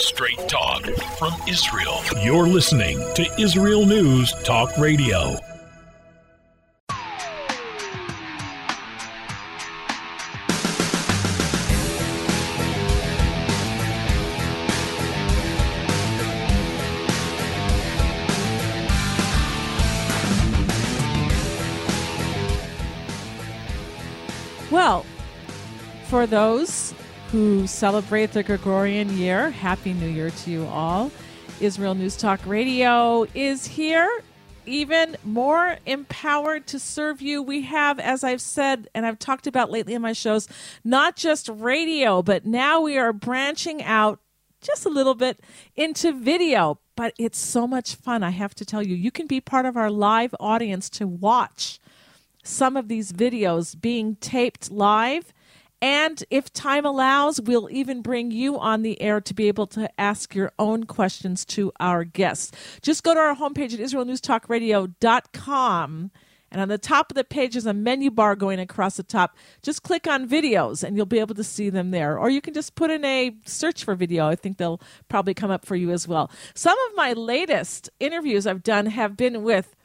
Straight talk from Israel. You're listening to Israel News Talk Radio. Well, for those who celebrate the Gregorian year, Happy New Year to you all. Israel News Talk Radio is here, even more empowered to serve you. We have, as I've said and I've talked about lately in my shows, not just radio, but now we are branching out just a little bit into video. But it's so much fun, I have to tell you. You can be part of our live audience to watch some of these videos being taped live. And if time allows, we'll even bring you on the air to be able to ask your own questions to our guests. Just go to our homepage at israelnewstalkradio.com. And on the top of the page is a menu bar going across the top. Just click on videos and you'll be able to see them there. Or you can just put in a search for video. I think they'll probably come up for you as well. Some of my latest interviews I've done have been with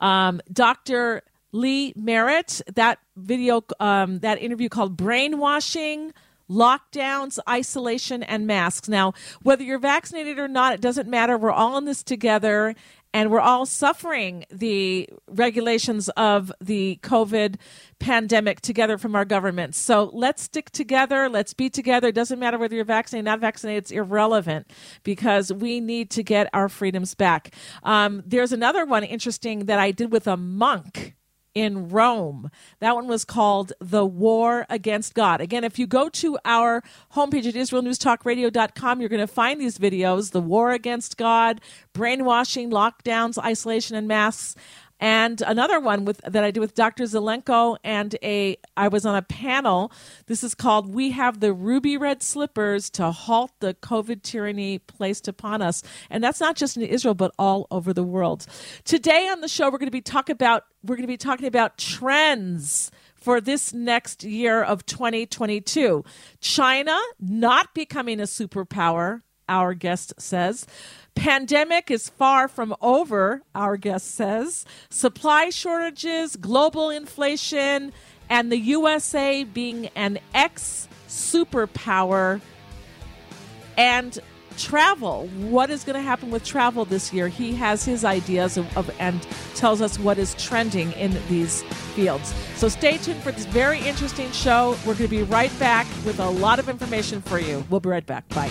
um, Dr. Lee Merritt. That video, um, that interview called Brainwashing. Lockdowns, isolation, and masks. Now, whether you're vaccinated or not, it doesn't matter. We're all in this together and we're all suffering the regulations of the COVID pandemic together from our government. So let's stick together. Let's be together. It doesn't matter whether you're vaccinated, or not vaccinated. It's irrelevant because we need to get our freedoms back. Um, there's another one interesting that I did with a monk in Rome. That one was called The War Against God. Again, if you go to our homepage at israelnewstalkradio.com, you're going to find these videos The War Against God, Brainwashing, Lockdowns, Isolation, and Masks and another one with that I did with Dr. Zelenko and a I was on a panel. This is called "We Have the Ruby Red Slippers to Halt the COVID Tyranny Placed Upon Us," and that's not just in Israel but all over the world. Today on the show, we're going to be talking about we're going to be talking about trends for this next year of 2022. China not becoming a superpower, our guest says. Pandemic is far from over, our guest says. Supply shortages, global inflation, and the USA being an ex superpower and travel. What is going to happen with travel this year? He has his ideas of, of, and tells us what is trending in these fields. So stay tuned for this very interesting show. We're going to be right back with a lot of information for you. We'll be right back. Bye.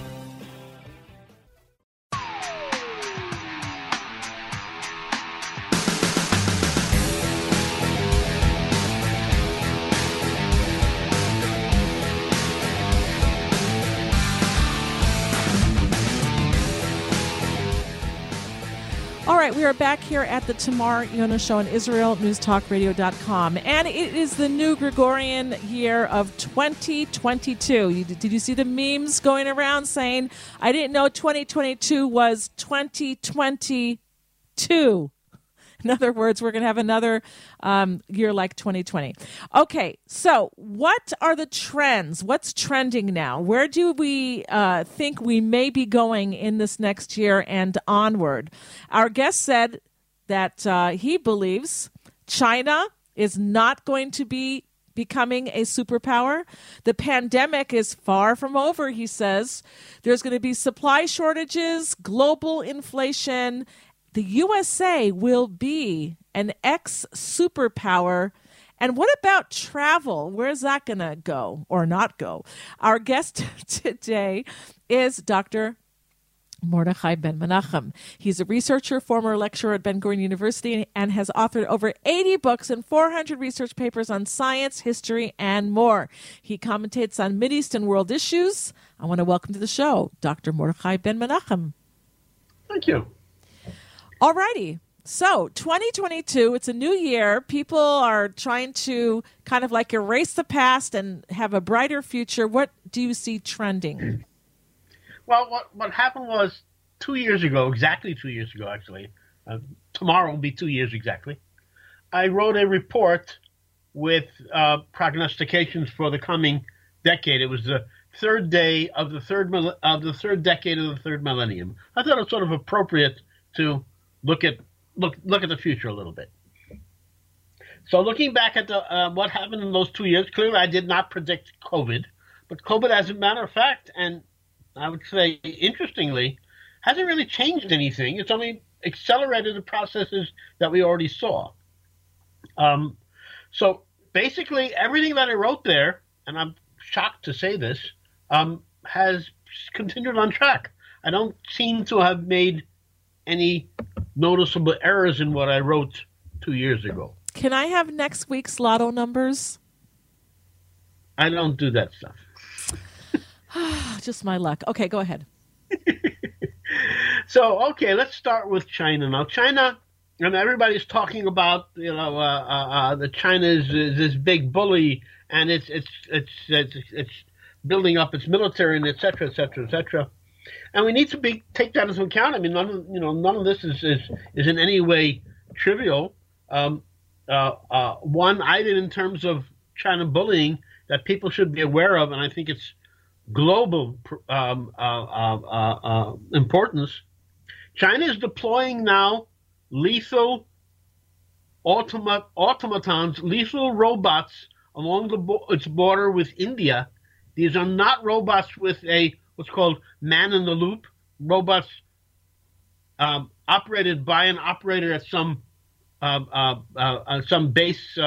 right, we are back here at the Tamar Yona Show on Israel IsraelNewsTalkRadio.com. And it is the new Gregorian year of 2022. You, did you see the memes going around saying, I didn't know 2022 was 2022? In other words, we're going to have another um, year like 2020. Okay, so what are the trends? What's trending now? Where do we uh, think we may be going in this next year and onward? Our guest said that uh, he believes China is not going to be becoming a superpower. The pandemic is far from over, he says. There's going to be supply shortages, global inflation, the USA will be an ex superpower. And what about travel? Where's that going to go or not go? Our guest today is Dr. Mordechai Ben Menachem. He's a researcher, former lecturer at Ben Gurion University, and has authored over 80 books and 400 research papers on science, history, and more. He commentates on Mideast and world issues. I want to welcome to the show Dr. Mordechai Ben Menachem. Thank you. All righty. So, 2022, it's a new year. People are trying to kind of like erase the past and have a brighter future. What do you see trending? Well, what what happened was two years ago, exactly two years ago, actually. Uh, tomorrow will be two years exactly. I wrote a report with uh, prognostications for the coming decade. It was the third day of the third of the third decade of the third millennium. I thought it was sort of appropriate to look at look look at the future a little bit. So looking back at the uh, what happened in those two years, clearly I did not predict COVID, but COVID, as a matter of fact, and I would say, interestingly, hasn't really changed anything. It's only accelerated the processes that we already saw. Um, so basically, everything that I wrote there, and I'm shocked to say this, um, has continued on track. I don't seem to have made any noticeable errors in what I wrote two years ago. Can I have next week's lotto numbers? I don't do that stuff. Just my luck. Okay, go ahead. so, okay, let's start with China. Now, China, and everybody's talking about, you know, uh, uh, uh, the China is, is, this big bully, and it's it's it's it's, it's building up its military and et cetera, et cetera, et cetera. And we need to be take that into account. I mean, none of you know none of this is is, is in any way trivial. Um, uh, uh, one item in terms of China bullying that people should be aware of, and I think it's global um, uh, uh, uh, uh, importance. China is deploying now lethal automat- automatons, lethal robots along the bo- its border with India. These are not robots with a what's called man in the loop robots um, operated by an operator at some uh, uh, some base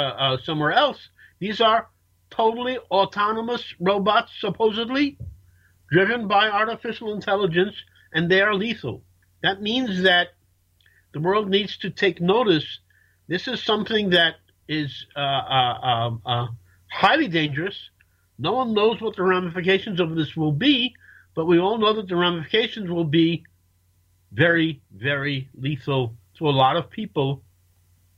somewhere else. These are totally autonomous robots, supposedly, driven by artificial intelligence, and they are lethal. That means that the world needs to take notice. This is something that is uh, uh, um, uh, highly dangerous. No one knows what the ramifications of this will be, but we all know that the ramifications will be very, very lethal to a lot of people.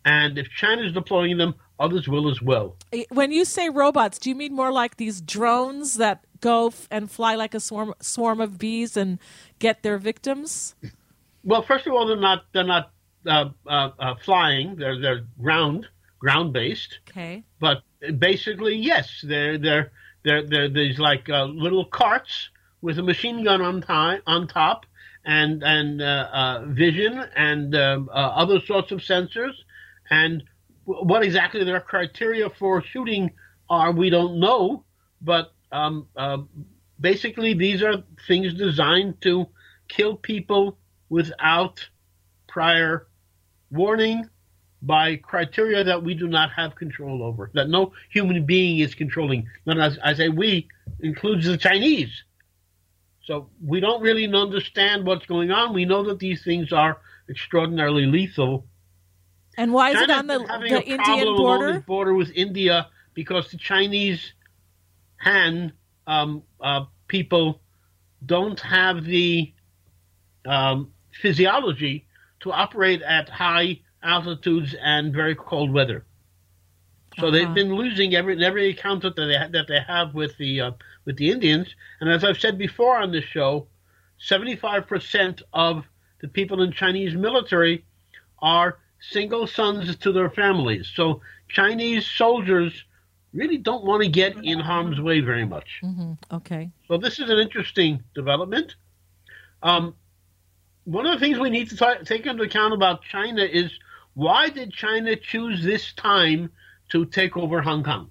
And if China is deploying them, others will as well. When you say robots, do you mean more like these drones that go f- and fly like a swarm swarm of bees and get their victims? Well, first of all, they're not they're not uh, uh, uh, flying. They're they're ground ground based. Okay. But basically, yes, they're they're they're they're these like uh, little carts with a machine gun on on top and and uh, uh, vision and um, other sorts of sensors and what exactly their criteria for shooting are, we don't know. But um, uh, basically, these are things designed to kill people without prior warning by criteria that we do not have control over, that no human being is controlling. And as I say we includes the Chinese. So we don't really understand what's going on. We know that these things are extraordinarily lethal and why is China's it on the, the Indian border? border with India because the Chinese Han um, uh, people don't have the um, physiology to operate at high altitudes and very cold weather. So uh-huh. they've been losing every every encounter that they that they have with the uh, with the Indians. And as I've said before on this show, seventy five percent of the people in Chinese military are single sons to their families. So Chinese soldiers really don't want to get in harm's way very much. Mm-hmm. Okay. So this is an interesting development. Um, one of the things we need to t- take into account about China is why did China choose this time to take over Hong Kong?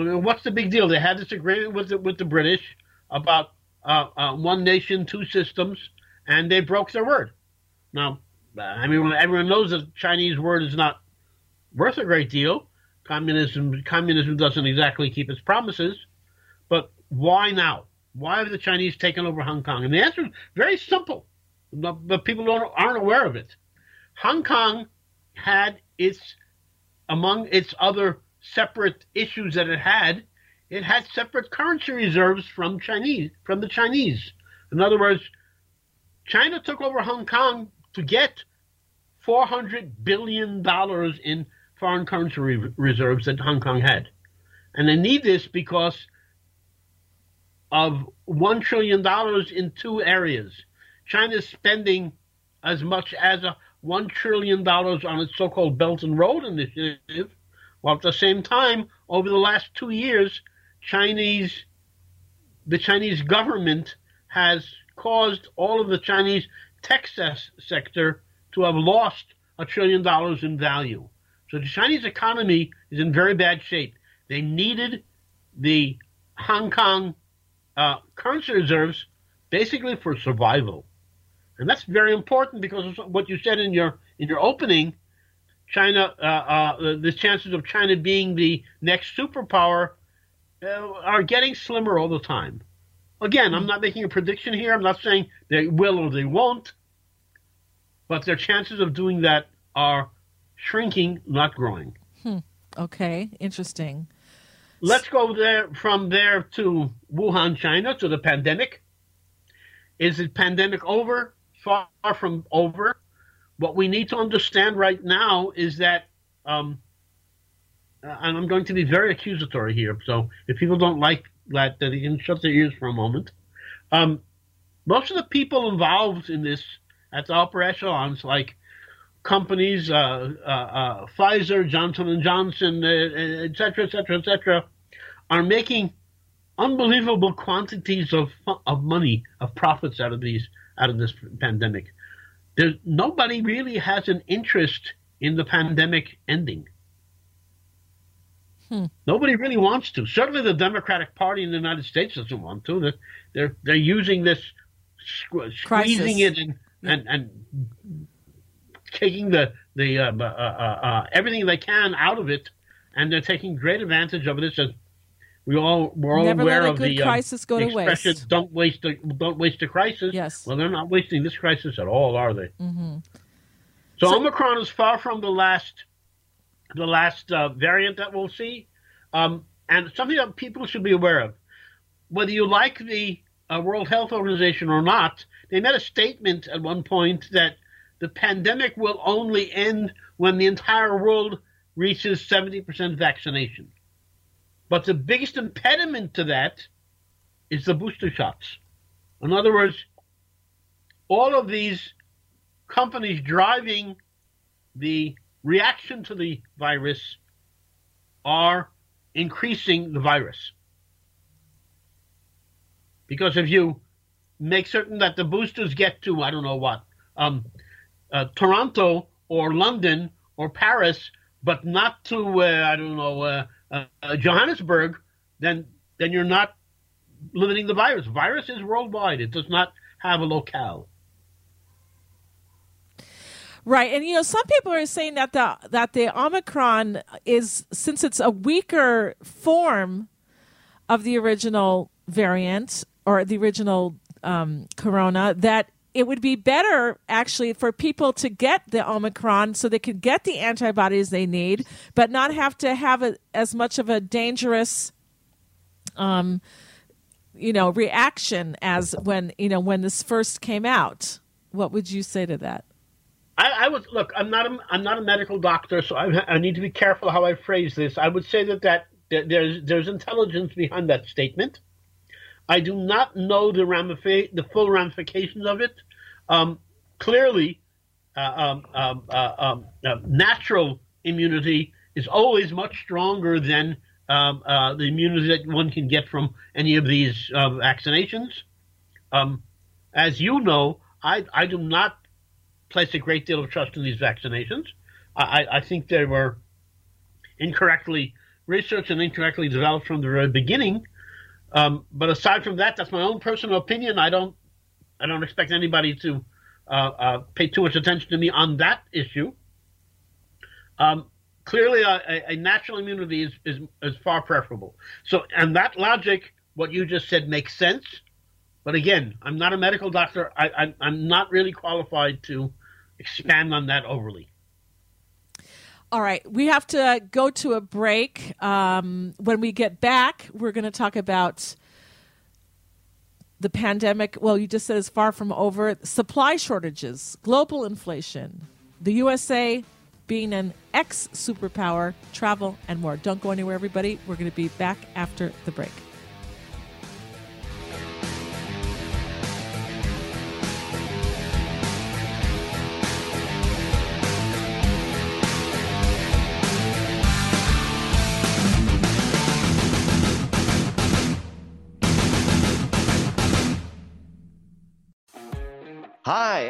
What's the big deal? They had this agreement with the, with the British about uh, uh, one nation, two systems, and they broke their word. Now, I mean, everyone knows that Chinese word is not worth a great deal. Communism, communism doesn't exactly keep its promises. But why now? Why have the Chinese taken over Hong Kong? And the answer is very simple, but people don't, aren't aware of it. Hong Kong had its, among its other separate issues that it had, it had separate currency reserves from Chinese, from the Chinese. In other words, China took over Hong Kong to get $400 billion in foreign currency re- reserves that Hong Kong had. And they need this because of $1 trillion in two areas. China is spending as much as a $1 trillion on its so called Belt and Road Initiative, while at the same time, over the last two years, Chinese, the Chinese government has caused all of the Chinese tech sector to have lost a trillion dollars in value. So the Chinese economy is in very bad shape. They needed the Hong Kong uh, currency reserves basically for survival, and that's very important because of what you said in your in your opening. China, uh, uh, the chances of China being the next superpower uh, are getting slimmer all the time. Again, I'm not making a prediction here. I'm not saying they will or they won't, but their chances of doing that are shrinking, not growing. Hmm. Okay, interesting. Let's go there from there to Wuhan, China, to the pandemic. Is the pandemic over? Far from over. What we need to understand right now is that, um, and I'm going to be very accusatory here. So if people don't like that, then they can shut their ears for a moment. Um, most of the people involved in this at the upper echelons, like companies, uh, uh, uh, Pfizer, Johnson and Johnson, et cetera, et cetera, et cetera, are making unbelievable quantities of of money of profits out of these out of this pandemic. There's nobody really has an interest in the pandemic ending. Hmm. Nobody really wants to. Certainly, the Democratic Party in the United States doesn't want to. They're they're, they're using this, squeezing Crisis. it and, and and taking the the uh, uh, uh, uh, everything they can out of it, and they're taking great advantage of this As we all we're all Never aware let a of good the, crisis go to waste. "Don't waste a don't waste a crisis." Yes. Well, they're not wasting this crisis at all, are they? Mm-hmm. So, so, Omicron is far from the last the last uh, variant that we'll see, um, and something that people should be aware of. Whether you like the uh, World Health Organization or not, they made a statement at one point that the pandemic will only end when the entire world reaches 70% vaccination. But the biggest impediment to that is the booster shots. In other words, all of these companies driving the reaction to the virus are increasing the virus. Because if you make certain that the boosters get to, I don't know what, um, uh, Toronto or London or Paris, but not to uh, I don't know uh, uh, Johannesburg, then then you're not limiting the virus. Virus is worldwide. It does not have a locale. Right, and you know some people are saying that the that the Omicron is since it's a weaker form of the original variant or the original um, Corona that it would be better actually for people to get the Omicron so they could get the antibodies they need, but not have to have a, as much of a dangerous, um, you know, reaction as when you know when this first came out. What would you say to that? I, I would look. I'm not a I'm not a medical doctor, so I, I need to be careful how I phrase this. I would say that that there's there's intelligence behind that statement. I do not know the ramifi- the full ramifications of it. Um, clearly, uh, um, um, uh, um, uh, natural immunity is always much stronger than um, uh, the immunity that one can get from any of these vaccinations. As you know, I, I do not place a great deal of trust in these vaccinations. I, I think they were incorrectly researched and incorrectly developed from the very beginning. Um, but aside from that, that's my own personal opinion. I don't, I don't expect anybody to uh, uh, pay too much attention to me on that issue. Um, clearly, a, a, natural immunity is, is, is far preferable. So, and that logic what you just said makes sense. But again, I'm not a medical doctor. I, I, I'm not really qualified to expand on that overly. All right, we have to go to a break. Um, when we get back, we're going to talk about the pandemic. Well, you just said it's far from over. Supply shortages, global inflation, the USA being an ex superpower, travel, and more. Don't go anywhere, everybody. We're going to be back after the break.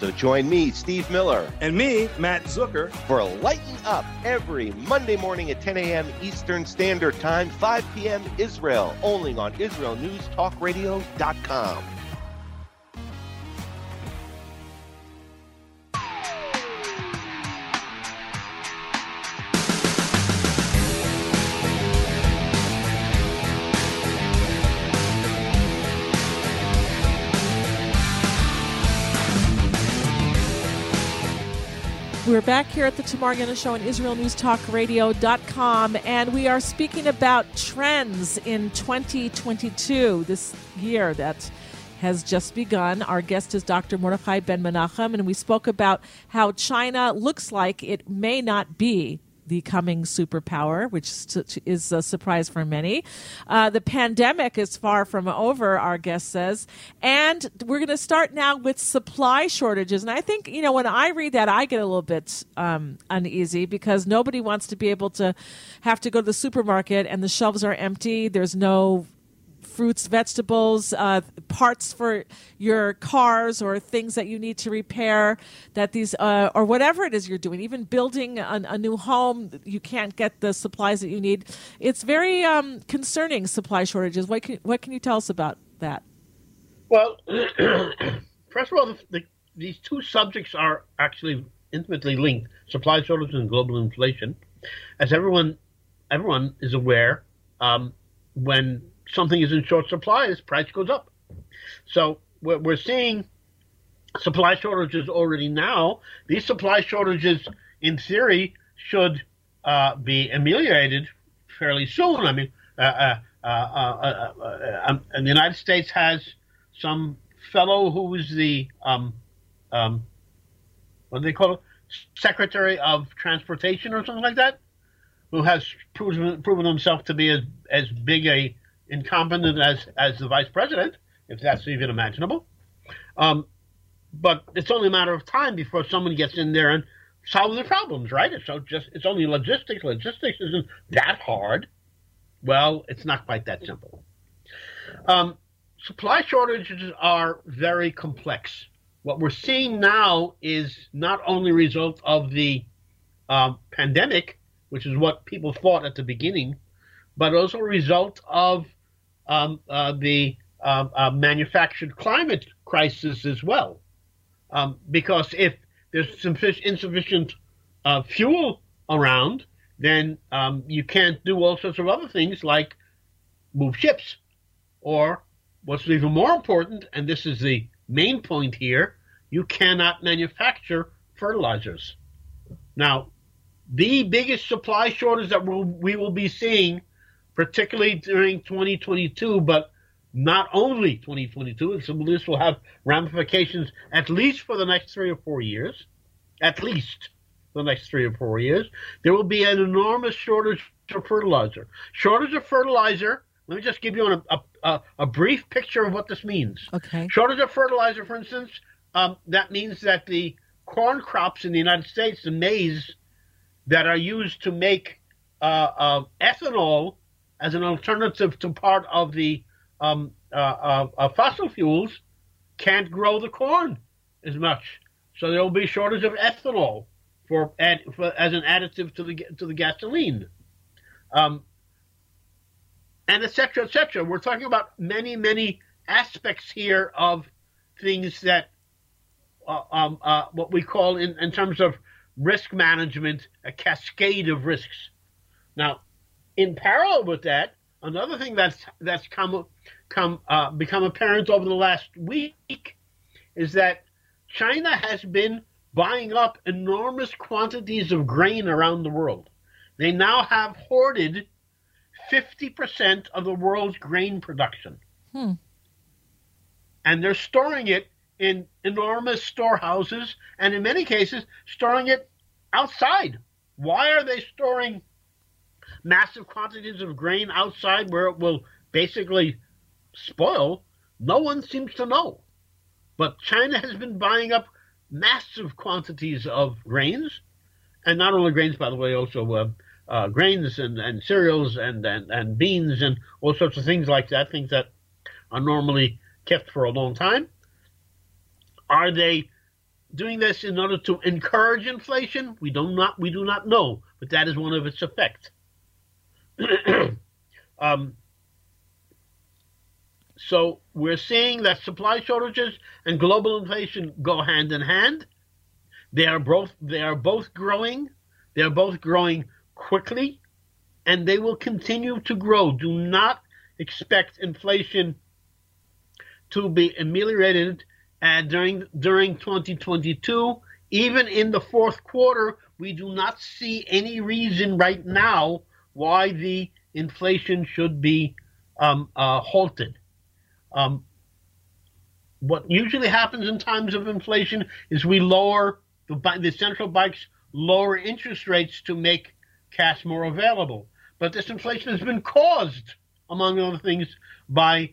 So join me, Steve Miller, and me, Matt Zucker, for Lighten Up every Monday morning at 10 a.m. Eastern Standard Time, 5 p.m. Israel, only on IsraelNewsTalkRadio.com. We're back here at the Tamar Yona Show on IsraelNewsTalkRadio.com, and we are speaking about trends in 2022, this year that has just begun. Our guest is Dr. Mordechai Ben Menachem, and we spoke about how China looks like it may not be the coming superpower, which is a surprise for many. Uh, the pandemic is far from over, our guest says. And we're going to start now with supply shortages. And I think, you know, when I read that, I get a little bit um, uneasy because nobody wants to be able to have to go to the supermarket and the shelves are empty. There's no fruits, vegetables, uh, parts for your cars, or things that you need to repair. That these, uh, or whatever it is you're doing, even building a, a, new home, you can't get the supplies that you need. It's very um, concerning supply shortages. What can what can you tell us about that? Well, first of all, the, the, these two subjects are actually intimately linked: supply shortages and global inflation. As everyone everyone is aware, um, when something is in short supply, its price goes up. So we're, we're seeing supply shortages already now. These supply shortages, in theory, should uh, be ameliorated fairly soon. I mean, uh, uh, uh, uh, uh um, and the United States has some fellow who is the um, um, what do they call it, Secretary of Transportation or something like that, who has proven proven himself to be as as big a incompetent as as the vice president, if that's even imaginable. Um, but it's only a matter of time before someone gets in there and solves the problems, right? It's so just it's only logistics. Logistics isn't that hard. Well, it's not quite that simple. Um, supply shortages are very complex. What we're seeing now is not only a result of the um, pandemic, which is what people thought at the beginning, but also a result of um, uh, the uh, uh, manufactured climate crisis as well. Um, because if there's insufficient uh, fuel around, then um, you can't do all sorts of other things like move ships. Or what's even more important, and this is the main point here, you cannot manufacture fertilizers. Now, the biggest supply shortage that we'll, we will be seeing particularly during 2022, but not only 2022. And some of this will have ramifications at least for the next three or four years, at least the next three or four years. There will be an enormous shortage of fertilizer. Shortage of fertilizer. Let me just give you a, a, a brief picture of what this means. Okay. Shortage of fertilizer, for instance, um, that means that the corn crops in the United States, the maize that are used to make uh, uh, ethanol as an alternative to part of the um, uh, uh, uh, fossil fuels can't grow the corn as much, so there will be shortage of ethanol for, add, for as an additive to the to the gasoline, um, and etc. etc. We're talking about many many aspects here of things that uh, um, uh, what we call in, in terms of risk management a cascade of risks. Now, in parallel with that, another thing that's that's come come uh, become apparent over the last week is that China has been buying up enormous quantities of grain around the world. They now have hoarded 50% of the world's grain production. Hmm. And they're storing it in enormous storehouses and in many cases storing it outside. Why are they storing massive quantities of grain outside where it will basically spoil? No one seems to know. But China has been buying up massive quantities of grains, and not only grains, by the way, also uh, uh, grains and, and cereals and, and, and beans and all sorts of things like that, things that are normally kept for a long time. Are they doing this in order to encourage inflation? We do not we do not know, but that is one of its effects. um, so we're seeing that supply shortages and global inflation go hand in hand. They are both they are both growing. They are both growing quickly, and they will continue to grow. Do not expect inflation to be ameliorated and during during 2022. Even in the fourth quarter, we do not see any reason right now why the inflation should be um, uh, halted. Um, what usually happens in times of inflation is we lower the, the central banks lower interest rates to make cash more available. But this inflation has been caused, among other things, by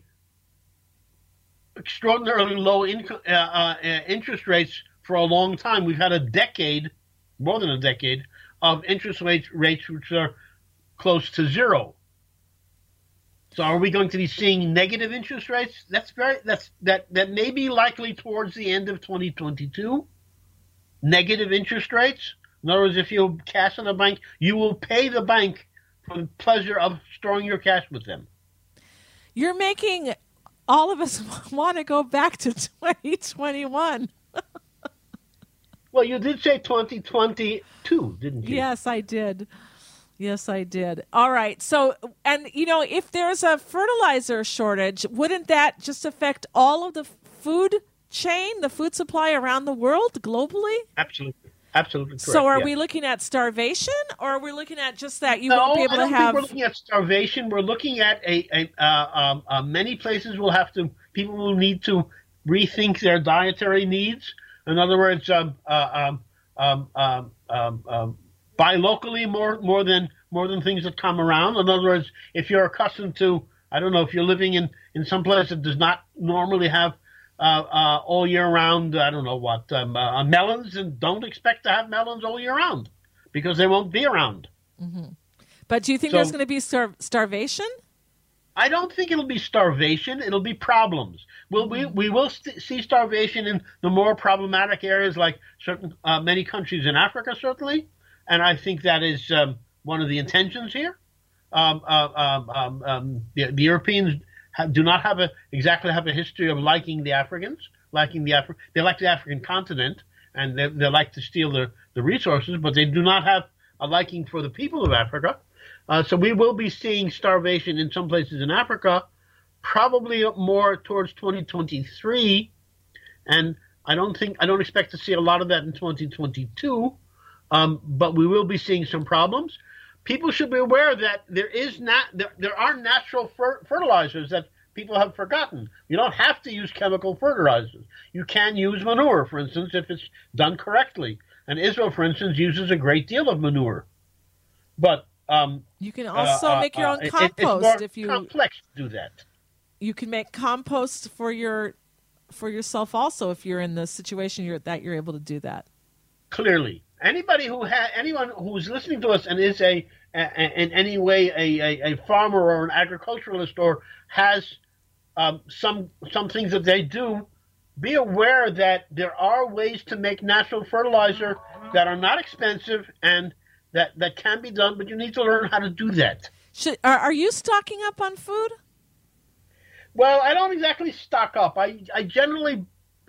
extraordinarily low income, uh, uh, uh, interest rates for a long time. We've had a decade, more than a decade, of interest rates rates which are close to zero. So are we going to be seeing negative interest rates? That's very that's that that may be likely towards the end of 2022. Negative interest rates. In other words, if you cash in a bank, you will pay the bank for the pleasure of storing your cash with them. You're making all of us want to go back to 2021. well, you did say 2022, didn't you? Yes, I did. Yes, I did. All right. So, and you know, if there's a fertilizer shortage, wouldn't that just affect all of the food chain, the food supply around the world globally? Absolutely. Absolutely correct. So, are yeah. we looking at starvation, or are we looking at just that you no, won't be able to have? We're looking at starvation. We're looking at a, a uh, um, uh, many places will have to. People will need to rethink their dietary needs. In other words, um, uh, um, um, um, buy locally more more than more than things that come around. In other words, if you're accustomed to, I don't know, if you're living in in some place that does not normally have uh, uh, all year round, I don't know what, um, uh, melons, and don't expect to have melons all year round because they won't be around. Mm-hmm. But do you think So- there's going to be star- starvation? I don't think it'll be starvation. It'll be problems. Well, we we will st- see starvation in the more problematic areas, like certain uh, many countries in Africa, certainly, and I think that is um, one of the intentions here. Um, uh, um, um, um, the, the Europeans have, do not have a exactly have a history of liking the Africans, liking the Afri- They like the African continent, and they, they like to steal the the resources, but they do not have a liking for the people of Africa. Uh, so we will be seeing starvation in some places in Africa, probably more towards 2023, and I don't think I don't expect to see a lot of that in 2022. Um, but we will be seeing some problems. People should be aware that there is not there, there are natural fer- fertilizers that people have forgotten. You don't have to use chemical fertilizers. You can use manure, for instance, if it's done correctly. And Israel, for instance, uses a great deal of manure. But um, You can also uh, make your uh, own it- it's compost more if you complex to do that. you can make compost for your for yourself also if you're in the situation you're that you're able to do that. Clearly, anybody who ha- anyone who's listening to us and is a, a, a- in any way a, a, farmer or an agriculturalist or has um, some some things that they do be aware that there are ways to make natural fertilizer that are not expensive and that, that can be done, but you need to learn how to do that. Should, are, are you stocking up on food? Well, I don't exactly stock up. I, I generally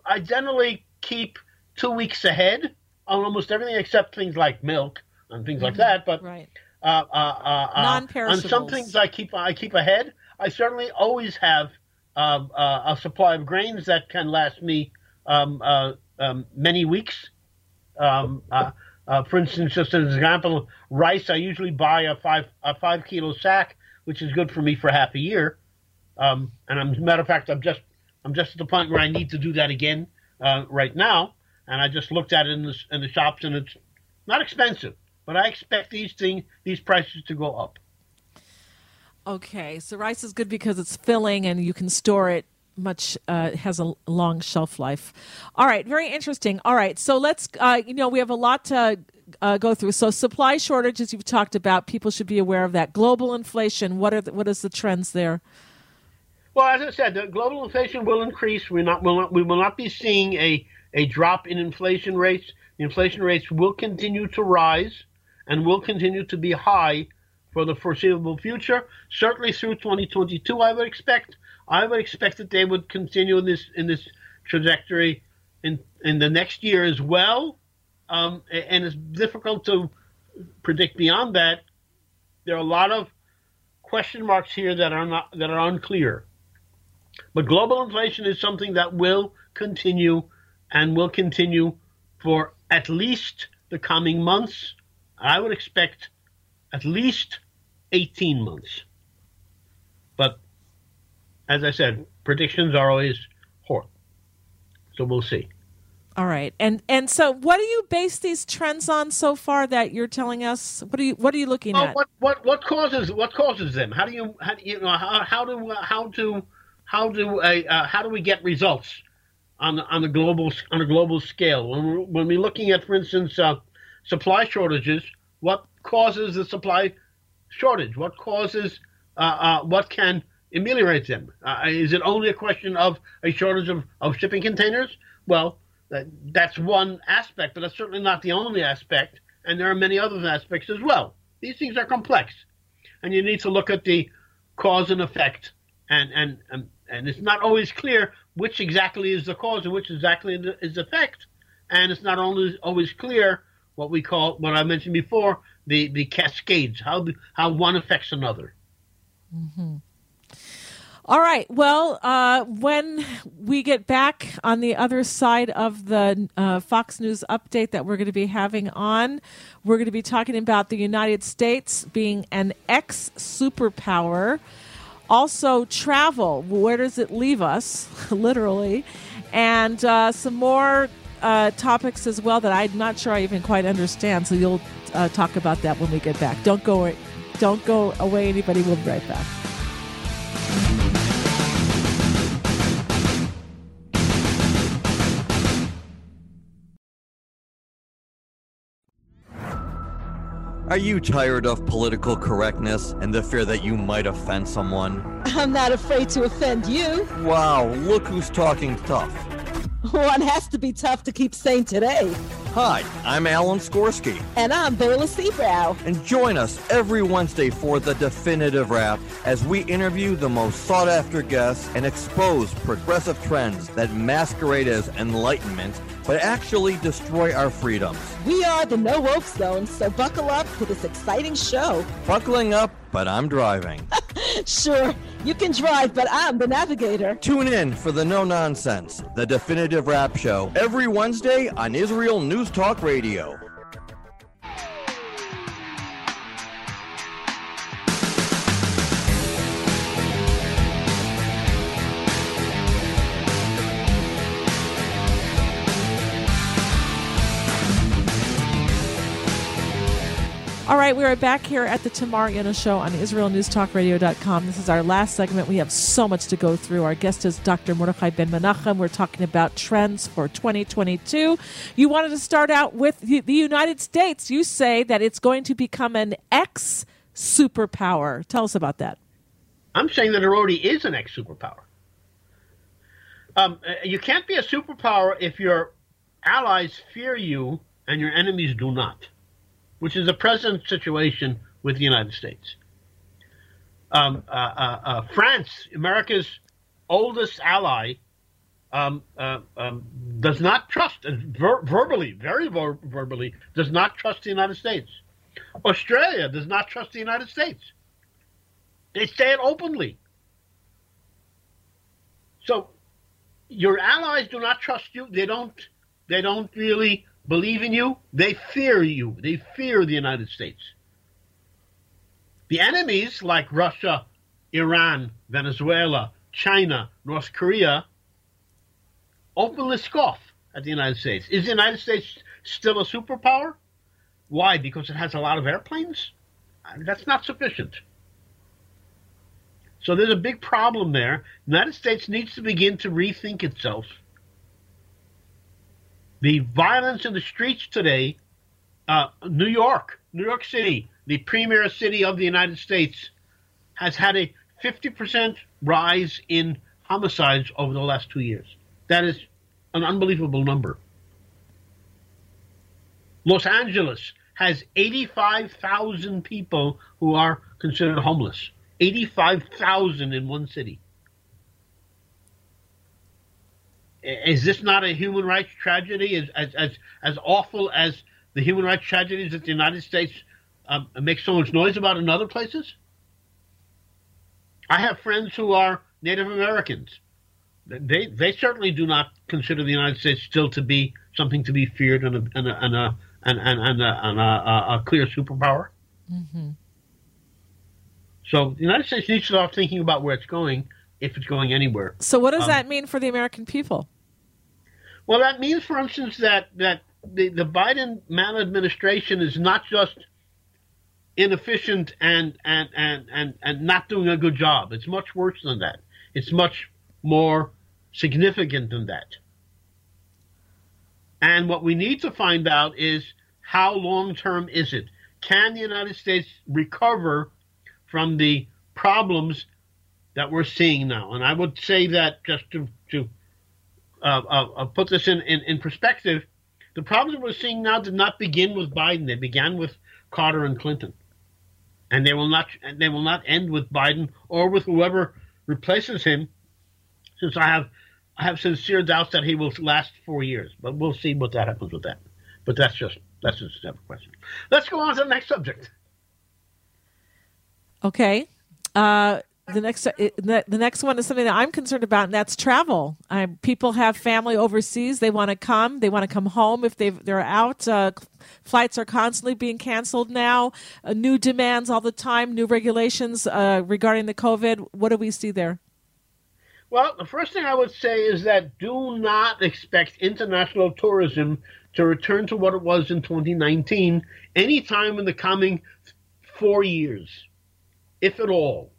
I generally keep two weeks ahead on almost everything except things like milk and things mm-hmm. like that. But right. uh, uh, uh, uh on some things I keep I keep ahead. I certainly always have um, uh, a supply of grains that can last me um, uh, um, many weeks. Um, for instance, just as an example, rice I usually buy a five a five kilo sack, which is good for me for half a year. Um, and I'm, as a matter of fact, I'm just I'm just at the point where I need to do that again uh, right now. And I just looked at it in the, in the shops, and it's not expensive. But I expect these things, these prices to go up. Okay, so rice is good because it's filling and you can store it much uh, has a long shelf life. All right, very interesting. All right, so let's uh, you know we have a lot to uh, go through. So supply shortages you've talked about, people should be aware of that. Global inflation, what are the, what is the trends there? Well, as I said, the global inflation will increase. We're not, we'll not, we will not be seeing a, a drop in inflation rates. The inflation rates will continue to rise and will continue to be high for the foreseeable future. Certainly through 2022, I would expect. I would expect that they would continue in this in this trajectory in in the next year as well. Um, and it's difficult to predict beyond that. There are a lot of question marks here that are not that are unclear. But global inflation is something that will continue and will continue for at least the coming months. I would expect at least 18 months. But as I said, predictions are always horrible. So we'll see. All right, and and so what do you base these trends on so far that you're telling us? What are you what are you looking well, at? What what what causes what causes them? How do you how do you know how, how do how to how do uh, how do we get results on on the global on a global scale when we're, when we're looking at, for instance, uh, supply shortages? What causes the supply shortage? What causes uh, uh what can ameliorate them? Uh, is it only a question of a shortage of, of shipping containers? Well, that's one aspect, but that's certainly not the only aspect, and there are many other aspects as well. These things are complex, and you need to look at the cause and effect and and and and it's not always clear which exactly is the cause and which exactly is the effect. And it's not only always clear what we call what I mentioned before the the cascades how how one affects another. Mm-hmm. All right. Well, uh, when we get back on the other side of the uh, Fox News update that we're going to be having on, we're going to be talking about the United States being an ex superpower. Also, travel. Where does it leave us, literally? And uh, some more uh, topics as well that I'm not sure I even quite understand. So you'll uh, talk about that when we get back. Don't go, don't go away, anybody. We'll be right back. Are you tired of political correctness and the fear that you might offend someone? I'm not afraid to offend you. Wow, look who's talking tough. One has to be tough to keep sane today. Hi, I'm Alan Skorsky. And I'm Bayla Sebrow. And join us every Wednesday for The Definitive Wrap as we interview the most sought after guests and expose progressive trends that masquerade as enlightenment but actually destroy our freedoms. We are the No Woke Zone, so buckle up for this exciting show. Buckling up, but I'm driving. sure, you can drive, but I'm the navigator. Tune in for the No Nonsense, the definitive wrap show, every Wednesday on Israel News Talk Radio. All right, we are back here at the Tamar Yona Show on IsraelNewsTalkRadio.com. This is our last segment. We have so much to go through. Our guest is Dr. Mordechai Ben Menachem. We're talking about trends for 2022. You wanted to start out with the United States. You say that it's going to become an ex superpower. Tell us about that. I'm saying that it already is an ex superpower. Um, uh, you can't be a superpower if your allies fear you and your enemies do not, which is the present situation with the United States. Um, uh, uh, uh, France, America's oldest ally, um, uh, um, does not trust, ver- verbally, very ver- verbally, does not trust the United States. Australia does not trust the United States. They say it openly. So your allies do not trust you. They don't. They don't really believe in you. They fear you. They fear the United States. The enemies like Russia, Iran, Venezuela, China, North Korea openly scoff at the United States. Is the United States still a superpower? Why? Because it has a lot of airplanes? That's not sufficient. So there's a big problem there. The United States needs to begin to rethink itself. The violence in the streets today, uh, New York, New York City, the premier city of the United States, has had a 50% rise in homicides over the last two years. That is an unbelievable number. Los Angeles has 85,000 people who are considered homeless. 85,000 in one city. Is this not a human rights tragedy as, as, as, as awful as the human rights tragedies that the United States um, makes so much noise about in other places? I have friends who are Native Americans. They they certainly do not consider the United States still to be something to be feared and a and a and a, and, and, and a, and a, a clear superpower. Mm-hmm. So the United States needs to start thinking about where it's going, if it's going anywhere. So what does Um, that mean for the American people? Well, that means, for instance, that that the, the Biden maladministration is not just inefficient and, and, and, and, and not doing a good job. It's much worse than that. It's much more significant than that. And what we need to find out is how long term is it? Can the United States recover from the problems that we're seeing now? And I would say that just to, to uh, uh, uh, put this in, in, in perspective, the problems we're seeing now did not begin with Biden. They began with Carter and Clinton, and they will not and they will not end with Biden or with whoever replaces him. Since I have I have sincere doubts that he will last four years, but we'll see what that happens with that. But that's just that's just a separate question. Let's go on to the next subject. Okay. Uh, the next uh, the, the next one is something that I'm concerned about, and that's travel. I, people have family overseas; they want to come, they want to come home if they they're out. Uh, flights are constantly being canceled now. Uh, new demands all the time, new regulations uh, regarding the COVID. What do we see there? Well, the first thing I would say is that do not expect international tourism to return to what it was in 2019 anytime in the coming four years, if at all.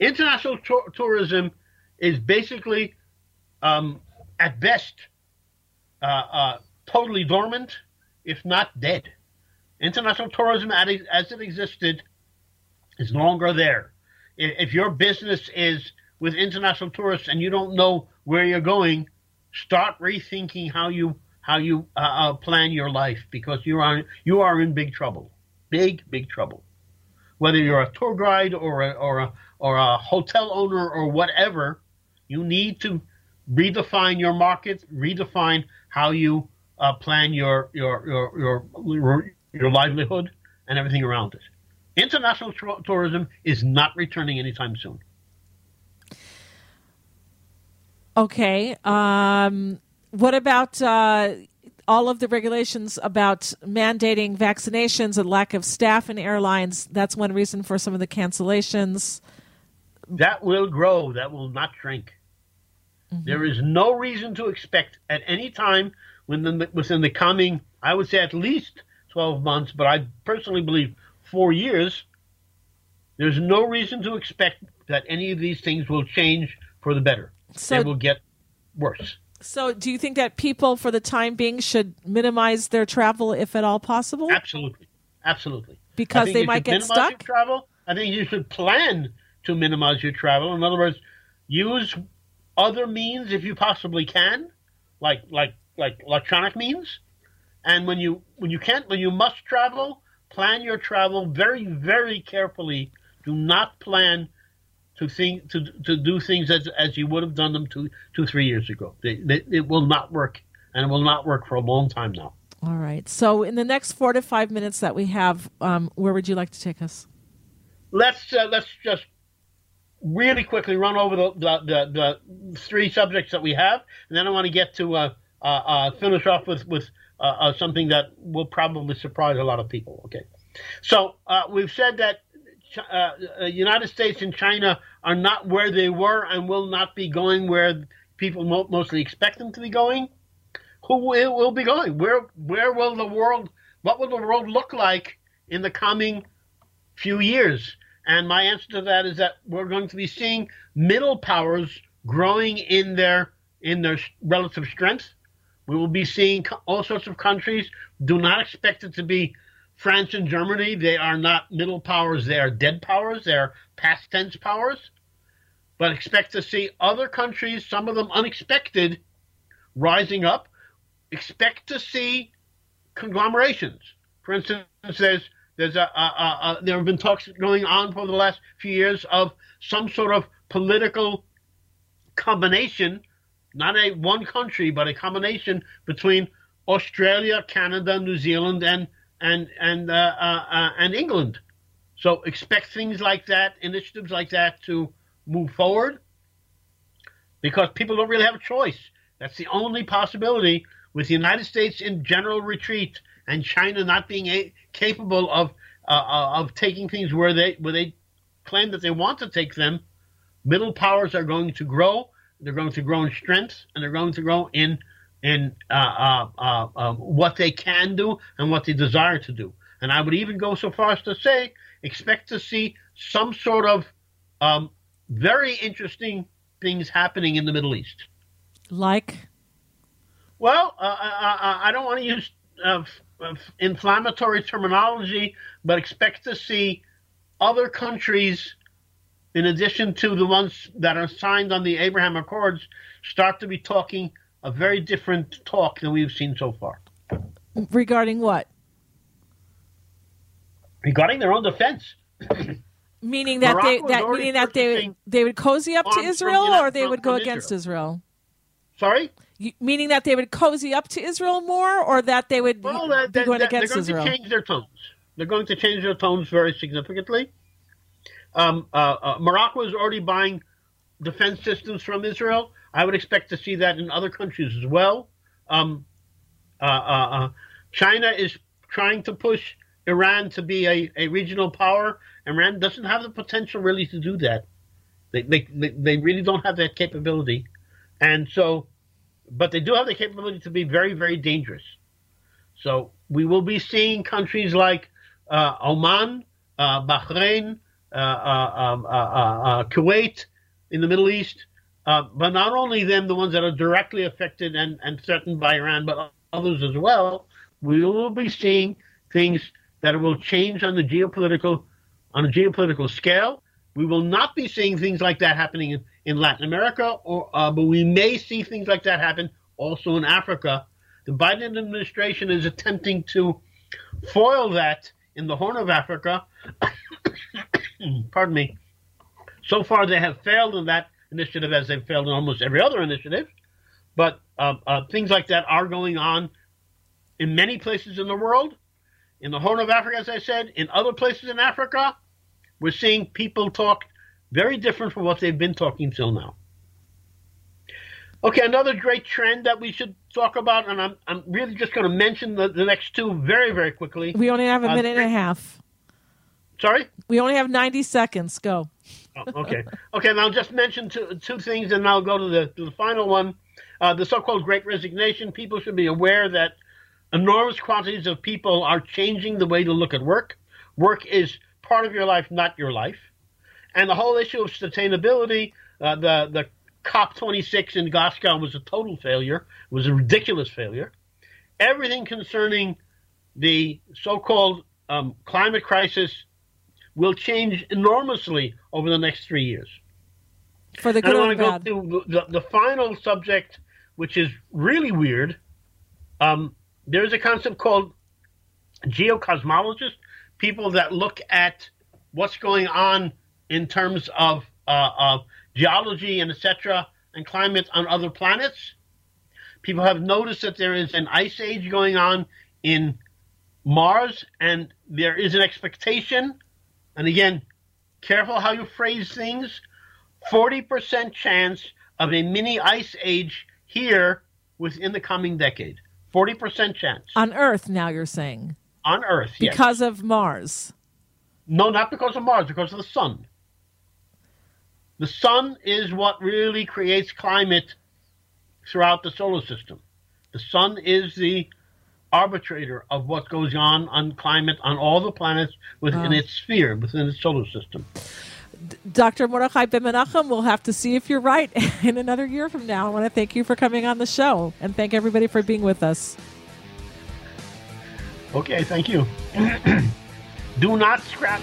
International tour- tourism is basically, um, at best, uh, uh, totally dormant, if not dead. International tourism as it existed is no longer there. If your business is with international tourists and you don't know where you're going, start rethinking how you how you uh, uh, plan your life because you are you are in big trouble, big big trouble. Whether you're a tour guide or a, or a or a hotel owner or whatever, you need to redefine your market, redefine how you uh, plan your your, your your your livelihood and everything around it. International tr- tourism is not returning anytime soon. Okay. Um, what about uh, all of the regulations about mandating vaccinations and lack of staff in airlines? That's one reason for some of the cancellations. That will grow. That will not shrink. Mm-hmm. There is no reason to expect at any time within the, within the coming, I would say at least 12 months, but I personally believe four years, there's no reason to expect that any of these things will change for the better. So, they will get worse. So, do you think that people, for the time being, should minimize their travel if at all possible? Absolutely, absolutely. Because they might get stuck. travel. I think you should plan to minimize your travel. In other words, use other means if you possibly can, like like like electronic means. And when you when you can't when you must travel, plan your travel very very carefully. Do not plan to think to to do things as as you would have done them two two three years ago. They, they, it will not work, and it will not work for a long time now. All right. So in the next four to five minutes that we have, um, where would you like to take us? Let's uh, let's just really quickly run over the, the, the, the, three subjects that we have, and then I want to get to uh, uh, uh finish off with with uh, uh, something that will probably surprise a lot of people. Okay, so we've said that uh, United States and China are not where they were and will not be going where people mo- mostly expect them to be going. Who will, will be going? Where where will the world? What will the world look like in the coming few years? And my answer to that is that we're going to be seeing middle powers growing in their in their relative strength. We will be seeing all sorts of countries. Do not expect it to be France and Germany, they are not middle powers, they are dead powers, they're past tense powers. But expect to see other countries, some of them unexpected, rising up. Expect to see conglomerations. For instance, there's there's a, a, a, there have been talks going on for the last few years of some sort of political combination, not a one country, but a combination between Australia, Canada, New Zealand, and and and uh, uh, uh, and England. So expect things like that, initiatives like that, to move forward, because people don't really have a choice. That's the only possibility with the United States in general retreat and China not being a, capable of uh, uh, of taking things where they where they claim that they want to take them. Middle powers are going to grow. They're going to grow in strength, and they're going to grow in in uh, uh, uh, um, what they can do and what they desire to do. And I would even go so far as to say, expect to see some sort of um, very interesting things happening in the Middle East. Like? Well, uh, I, I, don't want to use uh, inflammatory terminology, but expect to see other countries, in addition to the ones that are signed on the Abraham Accords, start to be talking a very different talk than we've seen so far. Regarding what? Regarding their own defense. meaning that Morocco they that meaning that they they would cozy up to Israel or they would go against Israel. Israel. Sorry. Meaning that they would cozy up to Israel more, or that they would well, that, be going that, against they're going Israel. to change their tones. They're going to change their tones very significantly. Um, uh, uh, Morocco is already buying defense systems from Israel. I would expect to see that in other countries as well. Um, uh, uh, uh, China is trying to push Iran to be a, a regional power. Iran doesn't have the potential really to do that. They, they, they really don't have that capability. And so, but they do have the capability to be very, very dangerous. So we will be seeing countries like uh, Oman, uh, Bahrain, uh, um, Kuwait in the Middle East, uh, but not only them, the ones that are directly affected and, and threatened by Iran, but others as well, we will be seeing things that will change on the geopolitical on a geopolitical scale. We will not be seeing things like that happening in, in Latin America, or uh, but we may see things like that happen also in Africa. The Biden administration is attempting to foil that in the Horn of Africa. Pardon me. So far, they have failed in that initiative as they've failed in almost every other initiative. But uh, uh, things like that are going on in many places in the world. In the Horn of Africa, as I said, in other places in Africa, we're seeing people talk very different from what they've been talking till now. Okay, another great trend that we should talk about, and I'm, I'm really just going to mention the, the next two very, very quickly. We only have a uh, minute uh, and a half. Sorry? We only have 90 seconds. Go. Oh, okay. Okay, and I'll just mention two, two things and I'll go to the, to the final one. Uh, the so called Great Resignation. People should be aware that enormous quantities of people are changing the way to look at work. Work is part of your life, not your life. And the whole issue of sustainability, uh, the, the COP26 in Glasgow was a total failure, it was a ridiculous failure. Everything concerning the so called um, climate crisis will change enormously over the next three years. For the good and I want to go to the, the final subject, which is really weird. Um, there's a concept called geocosmologists, people that look at what's going on in terms of, uh, of geology and etc. and climate on other planets. People have noticed that there is an ice age going on in Mars, and there is an expectation. And again, careful how you phrase things. 40% chance of a mini ice age here within the coming decade. 40% chance On Earth, now you're saying. on Earth. Yes. Because of Mars. No, not because of Mars, because of the sun. The sun is what really creates climate throughout the solar system. The sun is the arbitrator of what goes on on climate on all the planets within its sphere, within its solar system. Dr. Mordechai Ben Menachem, we'll have to see if you're right in another year from now. I want to thank you for coming on the show and thank everybody for being with us. Okay, thank you. Do not scrap.